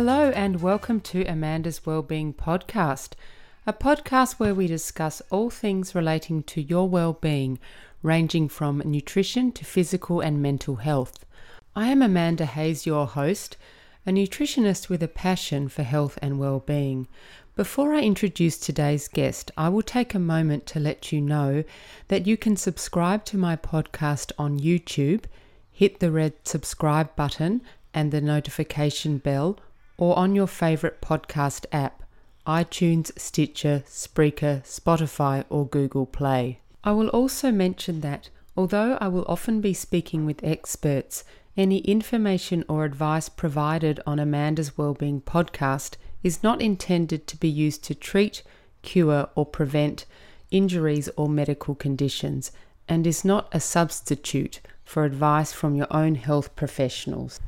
Hello, and welcome to Amanda's Wellbeing Podcast, a podcast where we discuss all things relating to your well-being, ranging from nutrition to physical and mental health. I am Amanda Hayes, your host, a nutritionist with a passion for health and well-being. Before I introduce today's guest, I will take a moment to let you know that you can subscribe to my podcast on YouTube, hit the red subscribe button and the notification bell, or on your favourite podcast app iTunes, Stitcher, Spreaker, Spotify, or Google Play. I will also mention that although I will often be speaking with experts, any information or advice provided on Amanda's Wellbeing podcast is not intended to be used to treat, cure, or prevent injuries or medical conditions and is not a substitute for advice from your own health professionals.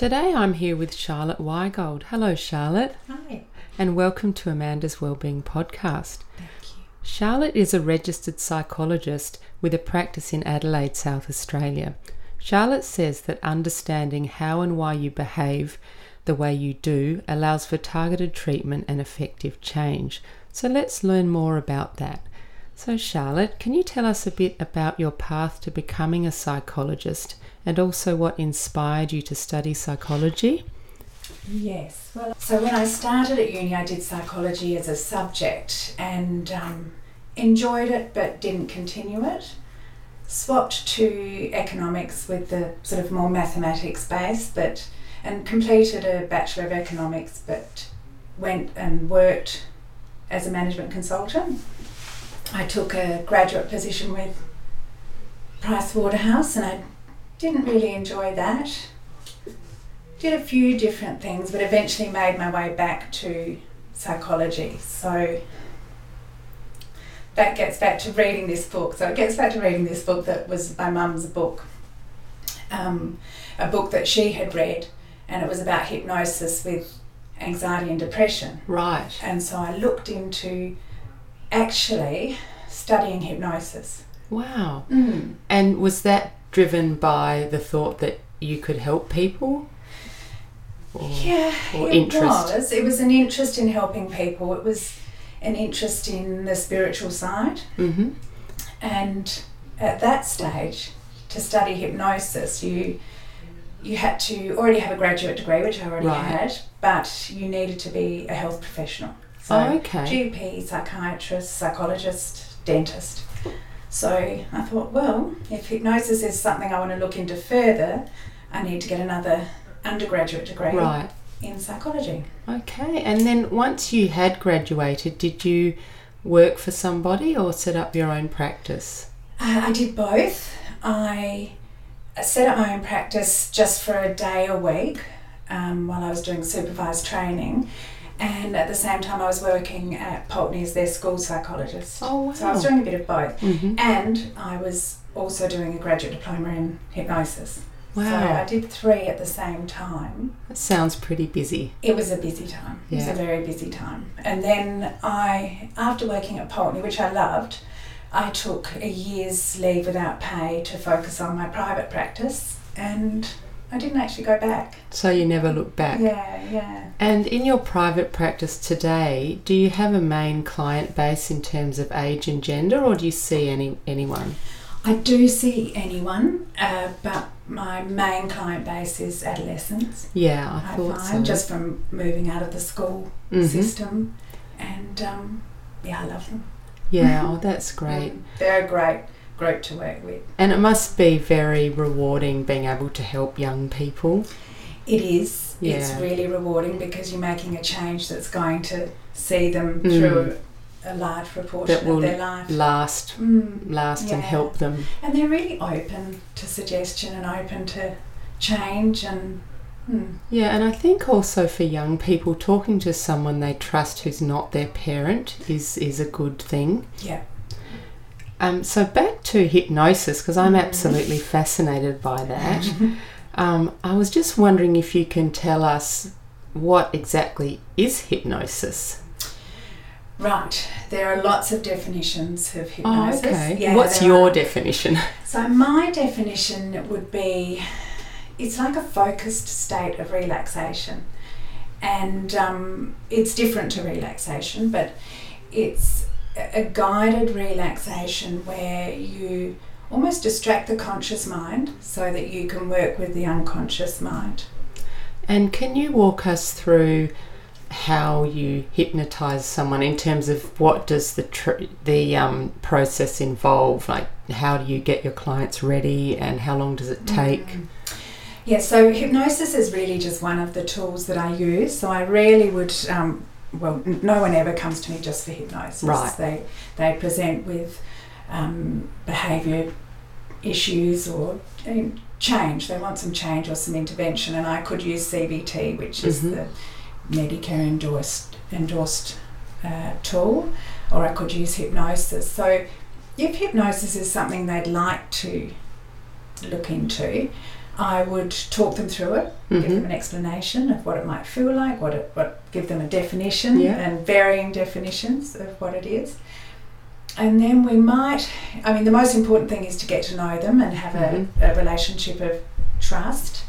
Today I'm here with Charlotte Weigold. Hello, Charlotte. Hi. And welcome to Amanda's Wellbeing Podcast. Thank you. Charlotte is a registered psychologist with a practice in Adelaide, South Australia. Charlotte says that understanding how and why you behave the way you do allows for targeted treatment and effective change. So let's learn more about that. So, Charlotte, can you tell us a bit about your path to becoming a psychologist and also what inspired you to study psychology? Yes. Well, so when I started at uni, I did psychology as a subject and um, enjoyed it but didn't continue it. Swapped to economics with the sort of more mathematics base, but and completed a Bachelor of Economics, but went and worked as a management consultant. I took a graduate position with Price Waterhouse and I didn't really enjoy that. Did a few different things, but eventually made my way back to psychology. So that gets back to reading this book. So it gets back to reading this book that was my mum's book, um, a book that she had read, and it was about hypnosis with anxiety and depression. Right. And so I looked into actually studying hypnosis. Wow. Mm. And was that driven by the thought that you could help people? Or, Yeah, or it interest? was. It was an interest in helping people. It was an interest in the spiritual side. Mm-hmm. And at that stage, to study hypnosis, you you had to already have a graduate degree, which I already Right. had, but you needed to be a health professional. So Oh, okay. GP, psychiatrist, psychologist, dentist. So I thought, well, if hypnosis is something I want to look into further, I need to get another undergraduate degree Right. in psychology. Okay. And then once you had graduated, did you work for somebody or set up your own practice? Uh, I did both. I set up my own practice just for a day a week um, while I was doing supervised training. And at the same time, I was working at Pulteney as their school psychologist. Oh, wow. So I was doing a bit of both. Mm-hmm. And I was also doing a graduate diploma in hypnosis. So I did three at the same time. That sounds pretty busy. It was a busy time. Yeah. It was a very busy time. And then I, after working at Pulteney, which I loved, I took a year's leave without pay to focus on my private practice, and I didn't actually go back. So you never look back. Yeah, yeah. And in your private practice today, do you have a main client base in terms of age and gender, or do you see any anyone? I do see anyone, uh, but my main client base is adolescents. Yeah, I I thought find so. just from moving out of the school Mhm. system, and um, yeah, I love them. Yeah, oh, that's great. They're a great to work with. And it must be very rewarding being able to help young people. It is. It's really rewarding because you're making a change that's going to see them Mm. through a large proportion That will of their life. Last, Mm. last, and help them. And they're really open to suggestion and open to change and. Mm. Yeah, and I think also for young people, talking to someone they trust who's not their parent is is a good thing. Yeah. Um, so back to hypnosis because I'm Mhm. absolutely fascinated by that. Um, I was just wondering if you can tell us what exactly is hypnosis. Right. There are lots of definitions of Oh, hypnosis. okay. Yeah, What's your are. definition? So my definition would be it's like a focused state of relaxation. and um, it's different to relaxation, but it's a guided relaxation where you almost distract the conscious mind so that you can work with the unconscious mind. And can you walk us through how you hypnotize someone in terms of what does the tr- the um, process involve? Like, how do you get your clients ready, and how long does it take? Mm. Yeah, so hypnosis is really just one of the tools that I use. So I rarely would. Um, well, no one ever comes to me just for hypnosis. Right. They they present with um, behaviour issues or change. They want some change or some intervention, and I could use CBT, which is mm-hmm. the Medicare endorsed endorsed uh, tool, or I could use hypnosis. So, if hypnosis is something they'd like to look into, I would talk them through it, mm-hmm. give them an explanation of what it might feel like, what it, what give them a definition yeah. and varying definitions of what it is. And then we might, I mean, the most important thing is to get to know them and have mm-hmm. a, a relationship of trust.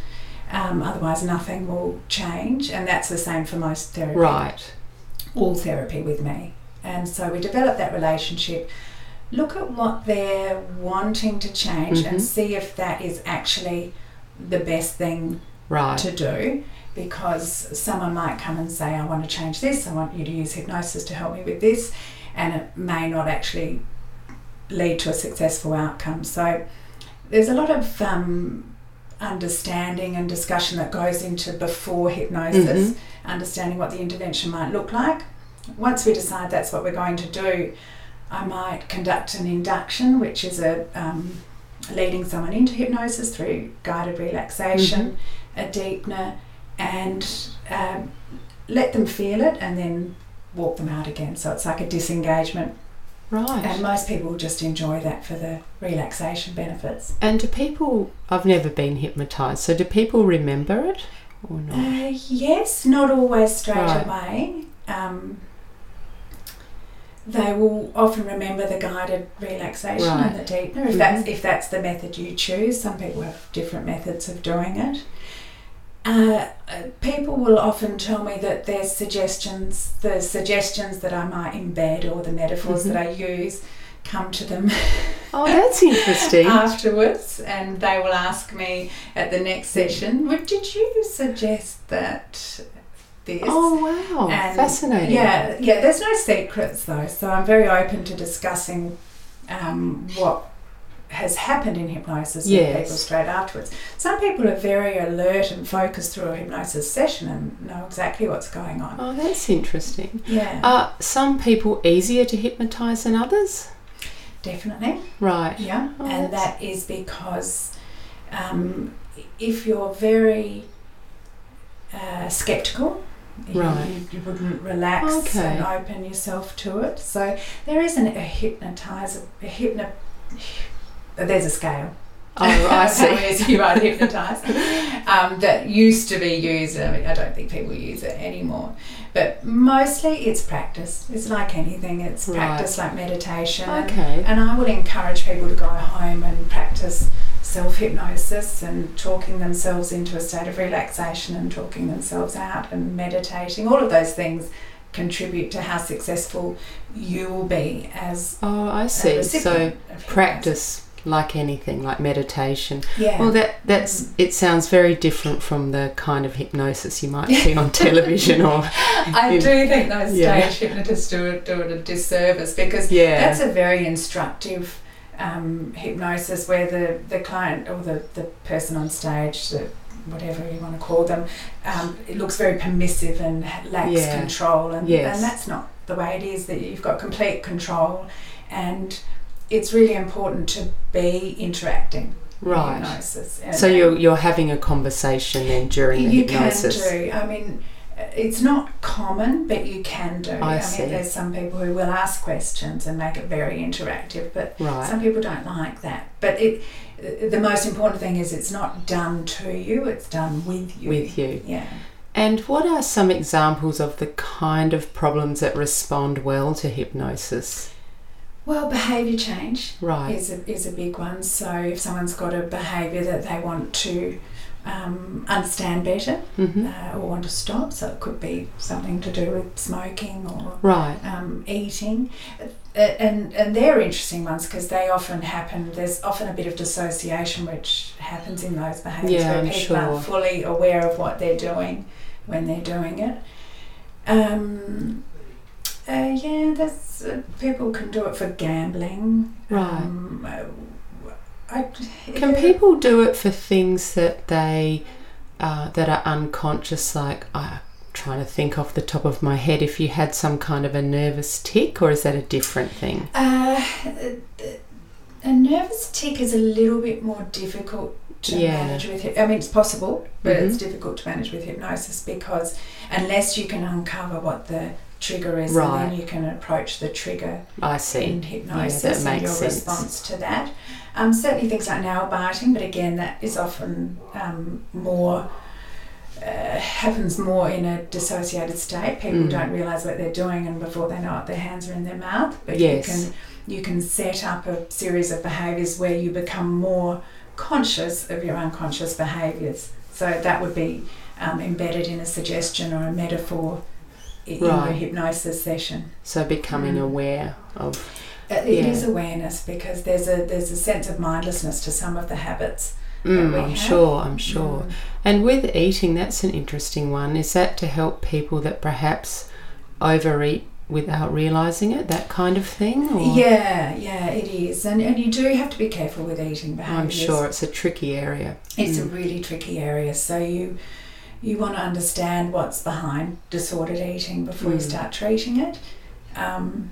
Um, otherwise, nothing will change, and that's the same for most therapy. Right. All therapy with me. And so we develop that relationship, look at what they're wanting to change, mm-hmm. and see if that is actually the best thing right. to do. Because someone might come and say, I want to change this, I want you to use hypnosis to help me with this, and it may not actually lead to a successful outcome. So there's a lot of um, understanding and discussion that goes into before hypnosis, mm-hmm. understanding what the intervention might look like. Once we decide that's what we're going to do, I might conduct an induction, which is a um, leading someone into hypnosis through guided relaxation, mm-hmm. a deepener, and um, let them feel it, and then walk them out again. So it's like a disengagement Right. And most people just enjoy that for the relaxation benefits. And do people, I've never been hypnotised, so do people remember it or not? Uh, yes, not always straight right. away. Um, they will often remember the guided relaxation right. and the deepener if mm-hmm. that's if that's the method you choose. Some people have different methods of doing it. Uh, people will often tell me that their suggestions, the suggestions that I might embed or the metaphors mm-hmm. that I use, come to them. Oh, that's interesting. afterwards, and they will ask me at the next session, well, "Did you suggest that?" This. Oh wow! And Fascinating. Yeah, yeah. There's no secrets though, so I'm very open to discussing um, what has happened in hypnosis yes. with people straight afterwards. Some people are very alert and focused through a hypnosis session and know exactly what's going on. Oh, that's interesting. Yeah. Are some people easier to hypnotise than others? Definitely. Right. Yeah. Oh, and that's... that is because um, if you're very uh, skeptical, right. You, you, wouldn't relax okay. and open yourself to it. So there isn't a hypnotizer, a hypno there's a scale. Oh, I see. you might hypnotise. Um, that used to be used. I, mean, I don't think people use it anymore. But mostly it's practice. It's like anything. It's right. practice like meditation. Okay. And, and I would encourage people to go home and practice self hypnosis and talking themselves into a state of relaxation and talking themselves out and meditating. All of those things contribute to how successful you will be as oh I see so practice like anything, like meditation. Yeah. Well, that that's mm. it. Sounds very different from the kind of hypnosis you might see on television or. I do think those yeah. stage hypnotists do it do it a disservice because yeah. that's a very instructive um, hypnosis where the the client or the the person on stage. The, whatever you want to call them, um, it looks very permissive and lacks yeah. control, and, yes. and that's not the way it is. That you've got complete control, and it's really important to be interacting. Right. Hypnosis. so you're you're having a conversation then during the you hypnosis. You can do. I mean, it's not common, but you can do. I, I see. mean, there's some people who will ask questions and make it very interactive, but right. some people don't like that. But it, the most important thing is it's not done to you; it's done with you. With you. Yeah. And what are some examples of the kind of problems that respond well to hypnosis? Well, behaviour change right. is a, is a big one. So if someone's got a behaviour that they want to um, understand better hmm uh, or want to stop. So it could be something to do with smoking or Right. um, eating. Uh, and, and they're interesting ones because they often happen, there's often a bit of dissociation which happens in those behaviours Yeah, where I'm people sure. aren't fully aware of what they're doing when they're doing it. Um, uh, yeah, there's, uh, people can do it for gambling. Right. I, Can people do it for things that they uh, that are unconscious? Like I'm trying to think off the top of my head. If you had some kind of a nervous tic, or is that a different thing? Uh, a nervous tic is a little bit more difficult to Yeah. manage with. Hyp- I mean, it's possible, but it's Mhm. difficult to manage with hypnosis because unless you can uncover what the trigger is, Right. and then you can approach the trigger I see. in hypnosis that and makes your sense. response to that. Um, certainly things like nail biting, but again, that is often um, more. Uh, happens more in a dissociated state. People Mm. don't realise what they're doing, and before they know it, their hands are in their mouth. But Yes. you can you can set up a series of behaviours where you become more conscious of your unconscious behaviours. So that would be um, embedded in a suggestion or a metaphor in your hypnosis session. So becoming Mm. aware of Uh, It Yeah. is awareness because there's a there's a sense of mindlessness to some of the habits. Mm, I'm have. sure, I'm sure. Mm. And with eating, that's an interesting one. Is that to help people that perhaps overeat without realizing it, that kind of thing? Or? Yeah, yeah, it is, and and you do have to be careful with eating behaviours. I'm sure it's a tricky area. it's a Mm. really tricky area. So you you want to understand what's behind disordered eating before you Mm. start treating it. Um,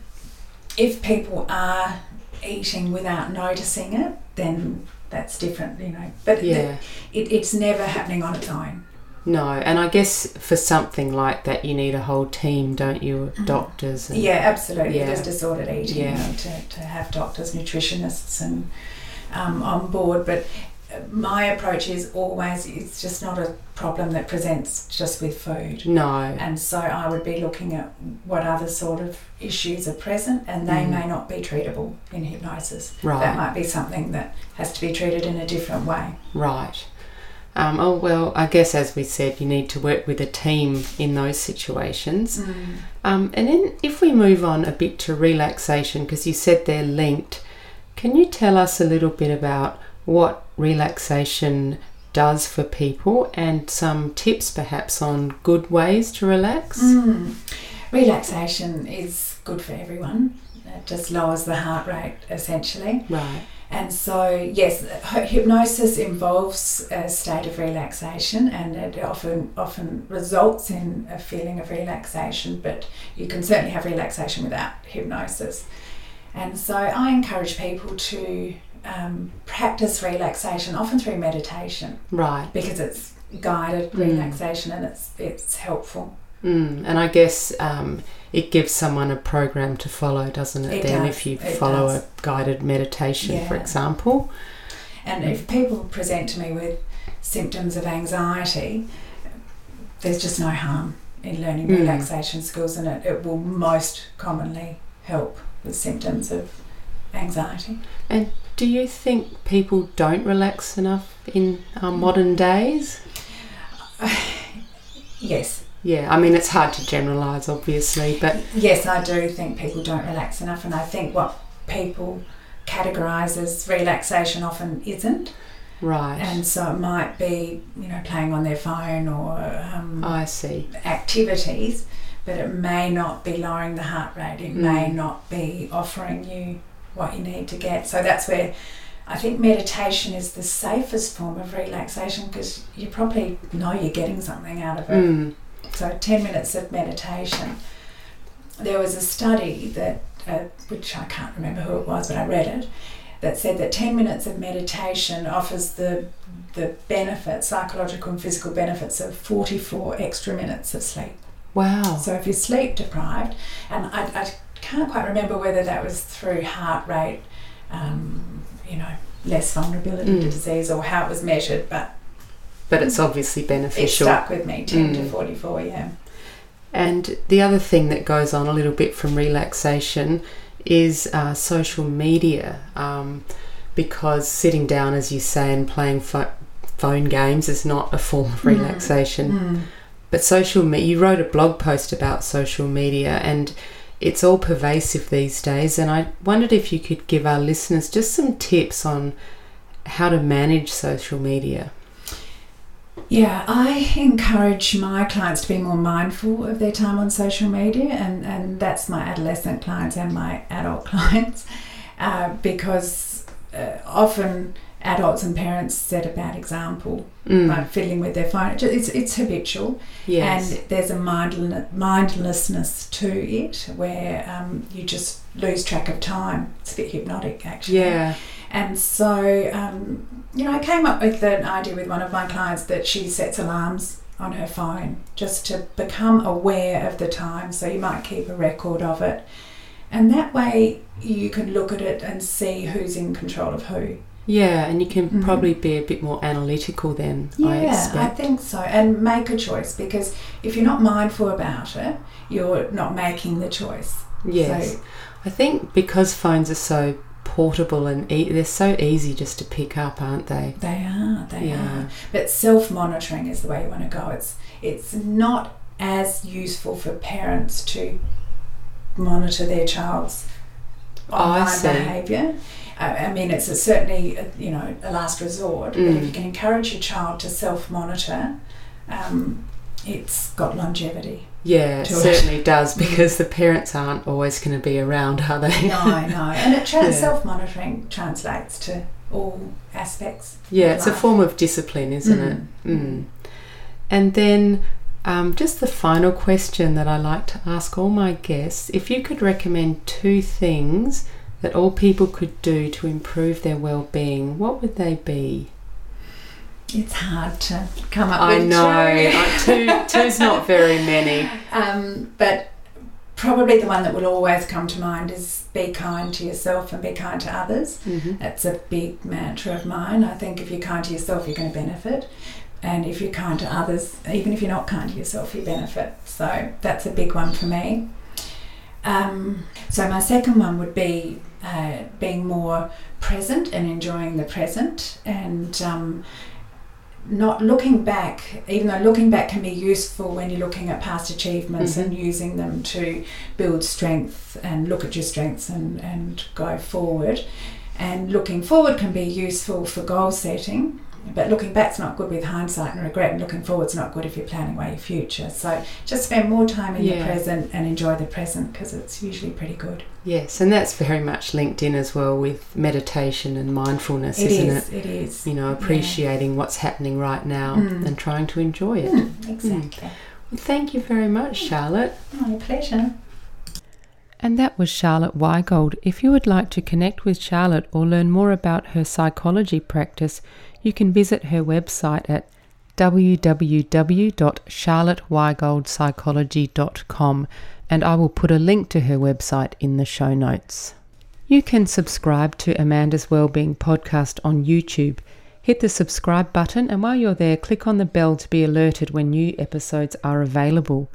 if people are eating without noticing it, then that's different, you know. But Yeah. it, it's never happening on its own. No, and I guess for something like that, you need a whole team, don't you? Doctors. And. Yeah, absolutely. Yeah. There's disordered eating. Yeah. You need to, to have doctors, nutritionists, and um, on board. But my approach is always it's just not a problem that presents just with food. No. And so I would be looking at what other sort of issues are present, and they Mm. may not be treatable in hypnosis. Right. That might be something that has to be treated in a different way. Right. Um, oh well, I guess as we said, you need to work with a team in those situations. Um, and then if we move on a bit to relaxation, because you said they're linked, can you tell us a little bit about what relaxation does for people and some tips perhaps on good ways to relax? Mm. Relaxation is good for everyone. It just lowers the heart rate essentially. Right. And so, yes, hypnosis involves a state of relaxation, and it often often results in a feeling of relaxation. But you can certainly have relaxation without hypnosis. And so, I encourage people to um, practice relaxation, often through meditation, Right. because it's guided Mm. relaxation and it's it's helpful. Mm. And I guess um, it gives someone a program to follow, doesn't it? It then, does, if you it follow does. a guided meditation, for example. And Mm. if people present to me with symptoms of anxiety, there's just no harm in learning Mm. relaxation skills, and it, it will most commonly help with symptoms of anxiety. Do you think people don't relax enough in um, modern days? Yes, Yeah, I mean, it's hard to generalise, obviously, but yes, I do think people don't relax enough, and I think what people categorise as relaxation often isn't, right. and so it might be you know playing on their phone or um, I see. activities, but it may not be lowering the heart rate. It may Mm. not be offering you what you need to get. So that's where I think meditation is the safest form of relaxation because you probably know you're getting something out of it. Mm. So 10 minutes of meditation. There was a study that, uh, which I can't remember who it was, but I read it, that said that 10 minutes of meditation offers the the benefits, psychological and physical benefits of 44 extra minutes of sleep. Wow. So if you're sleep deprived, and I, I can't quite remember whether that was through heart rate, um, you know, less vulnerability to Mm. disease or how it was measured, but But it's obviously beneficial. it stuck with me 10 to Mm. 44, yeah. And the other thing that goes on a little bit from relaxation is uh, social media. Um, because sitting down, as you say, and playing pho- phone games is not a form of relaxation. Mm. But social media, you wrote a blog post about social media and it's all pervasive these days. And I wondered if you could give our listeners just some tips on how to manage social media. Yeah, I encourage my clients to be more mindful of their time on social media, and, and that's my adolescent clients and my adult clients, uh, because uh, often adults and parents set a bad example Mm. by fiddling with their phone. It's, it's, habitual, yes. and there's a mindlessness, mindlessness to it where um, you just lose track of time. It's a bit hypnotic, actually. yeah. And so, um, you know, I came up with an idea with one of my clients that she sets alarms on her phone just to become aware of the time. So you might keep a record of it. And that way you can look at it and see who's in control of who. Yeah, and you can Mhm. probably be a bit more analytical then, I expect. Yeah, I, think so. And make a choice because if you're not mindful about it, you're not making the choice. yes. So, I think because phones are so portable and e- they're so easy just to pick up, aren't they? they are, they Yeah. are. But self-monitoring is the way you want to go. It's it's not as useful for parents to monitor their child's I online see. I I mean, it's a, certainly a, you know a last resort. But if Mm. you can encourage your child to self-monitor, um, it's got longevity. Yeah, it To it. certainly does because the parents aren't always going to be around, are they? No, no, and it Yeah. self-monitoring translates to all aspects. yeah, it's a form of discipline, isn't it? Mm. And then um, just the final question that I like to ask all my guests if you could recommend two things that all people could do to improve their well-being, what would they be? It's hard to come up I with know, two. I- two, two's not very many. Um, but probably the one that will always come to mind is be kind to yourself and be kind to others. hmm That's a big mantra of mine. I think if you're kind to yourself, you're going to benefit. And if you're kind to others, even if you're not kind to yourself, you benefit. So that's a big one for me. Um, so my second one would be uh, being more present and enjoying the present and um, not looking back, even though looking back can be useful when you're looking at past achievements Mhm. and using them to build strength and look at your strengths and, and go forward. And looking forward can be useful for goal setting, but looking back's not good with hindsight and regret, and looking forward's not good if you're planning away your future. So just spend more time in Yeah. the present and enjoy the present because it's usually pretty good. Yes, and that's very much linked in as well with meditation and mindfulness, It isn't is, it? it is. You know, appreciating what's happening right now Mm. and trying to enjoy it. Mm, exactly. Well, thank you very much, Charlotte. My pleasure. And that was Charlotte Weigold. If you would like to connect with Charlotte or learn more about her psychology practice, you can visit her website at www.charlotteweigoldpsychology.com and I will put a link to her website in the show notes. You can subscribe to Amanda's Wellbeing podcast on YouTube. Hit the subscribe button and while you're there, click on the bell to be alerted when new episodes are available.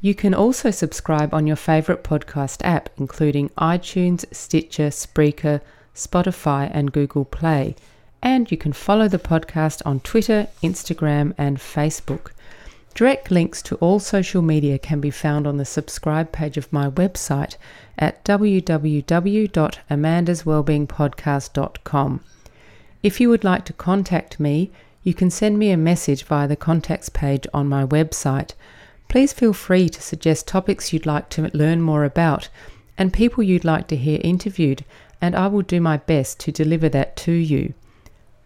You can also subscribe on your favourite podcast app, including iTunes, Stitcher, Spreaker, Spotify, and Google Play. And you can follow the podcast on Twitter, Instagram, and Facebook. Direct links to all social media can be found on the subscribe page of my website at www.amandaswellbeingpodcast.com. If you would like to contact me, you can send me a message via the contacts page on my website. Please feel free to suggest topics you'd like to learn more about and people you'd like to hear interviewed, and I will do my best to deliver that to you.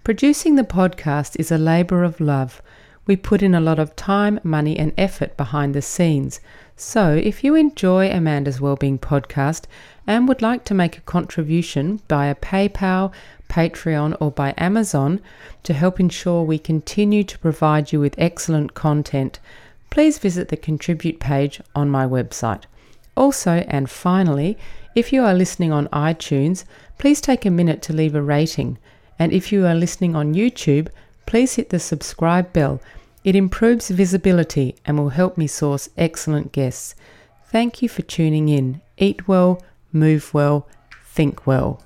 Producing the podcast is a labour of love. We put in a lot of time, money, and effort behind the scenes. So, if you enjoy Amanda's Wellbeing podcast and would like to make a contribution via PayPal, Patreon, or by Amazon to help ensure we continue to provide you with excellent content, please visit the contribute page on my website. Also, and finally, if you are listening on iTunes, please take a minute to leave a rating. And if you are listening on YouTube, please hit the subscribe bell. It improves visibility and will help me source excellent guests. Thank you for tuning in. Eat well, move well, think well.